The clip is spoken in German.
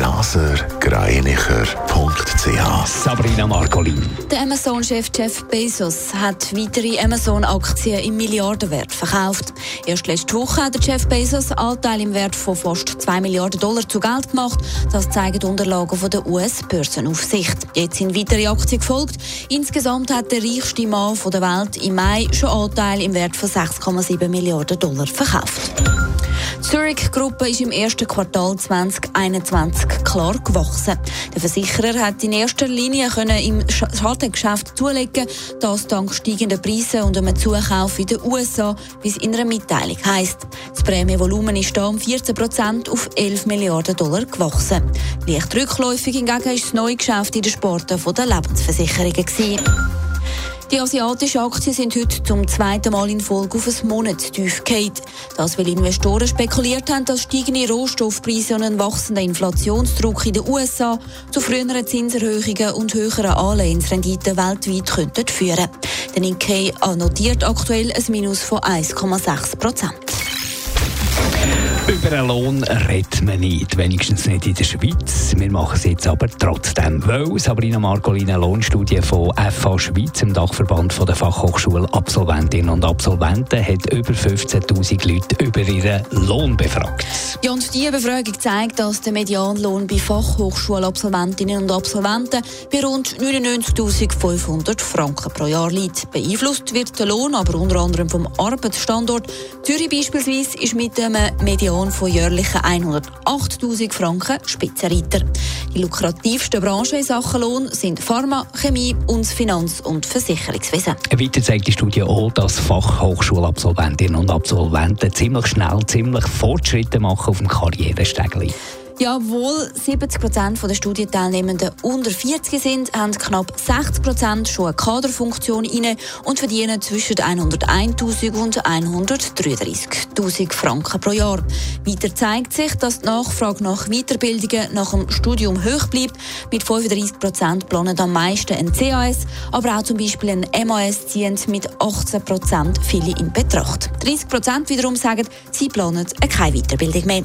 blasergreinicher.ch Sabrina Margolin. Der Amazon-Chef Jeff Bezos hat weitere Amazon-Aktien im Milliardenwert verkauft. Erst letzte Woche hat der Jeff Bezos Anteil im Wert von fast 2 Milliarden Dollar zu Geld gemacht. Das zeigen Unterlagen von der US-Börsenaufsicht. Jetzt sind weitere Aktien gefolgt. Insgesamt hat der reichste Mann der Welt im Mai schon Anteil im Wert von 6,7 Milliarden Dollar verkauft. Zurich-Gruppe ist im ersten Quartal 2021 klar gewachsen. Der Versicherer hat in erster Linie können im Schadengeschäft zulegen, das dank steigender Preise und einem Zukauf in den USA, wie es in einer Mitteilung heisst. Das Prämievolumen ist da um 14 Prozent auf 11 Milliarden Dollar gewachsen. Leicht rückläufig hingegen ist das neue Geschäft in den Sporten der Lebensversicherungen. Gewesen. Die asiatischen Aktien sind heute zum zweiten Mal in Folge auf ein Monatstief gefallen. Das, weil Investoren spekuliert haben, dass steigende Rohstoffpreise und ein wachsender Inflationsdruck in den USA zu früheren Zinserhöhungen und höheren Anleihenrenditen weltweit könnten führen. Der Nikkei notiert aktuell ein Minus von 1,6 Prozent. Über einen Lohn redet man nicht, wenigstens nicht in der Schweiz. Wir machen es jetzt aber trotzdem, weil Sabrina Margolina Lohnstudie von FH Schweiz, im Dachverband der Fachhochschulabsolventinnen und Absolventen, hat über 15'000 Leute über ihren Lohn befragt. Ja, und diese Befragung zeigt, dass der Medianlohn bei Fachhochschulabsolventinnen und Absolventen bei rund 99'500 Franken pro Jahr liegt. Beeinflusst wird der Lohn aber unter anderem vom Arbeitsstandort. Zürich beispielsweise ist mit dem Median Lohn von jährlichen 108.000 Franken Spitzenreiter. Die lukrativsten Branchen in Sachen Lohn sind Pharma, Chemie und Finanz- und Versicherungswesen. Weiter zeigt die Studie auch, dass Fachhochschulabsolventinnen und Absolventen ziemlich schnell ziemlich Fortschritte machen auf dem Karrieresteg. Ja, obwohl 70 Prozent der Studienteilnehmenden unter 40 sind, haben knapp 60 Prozent schon eine Kaderfunktion inne und verdienen zwischen 101.000 und 133.000 Franken pro Jahr. Weiter zeigt sich, dass die Nachfrage nach Weiterbildungen nach dem Studium hoch bleibt. Mit 35 Prozent planen am meisten ein CAS, aber auch zum Beispiel ein MAS ziehen mit 18 Prozent viele in Betracht. 30 Prozent wiederum sagen, sie planen keine Weiterbildung mehr.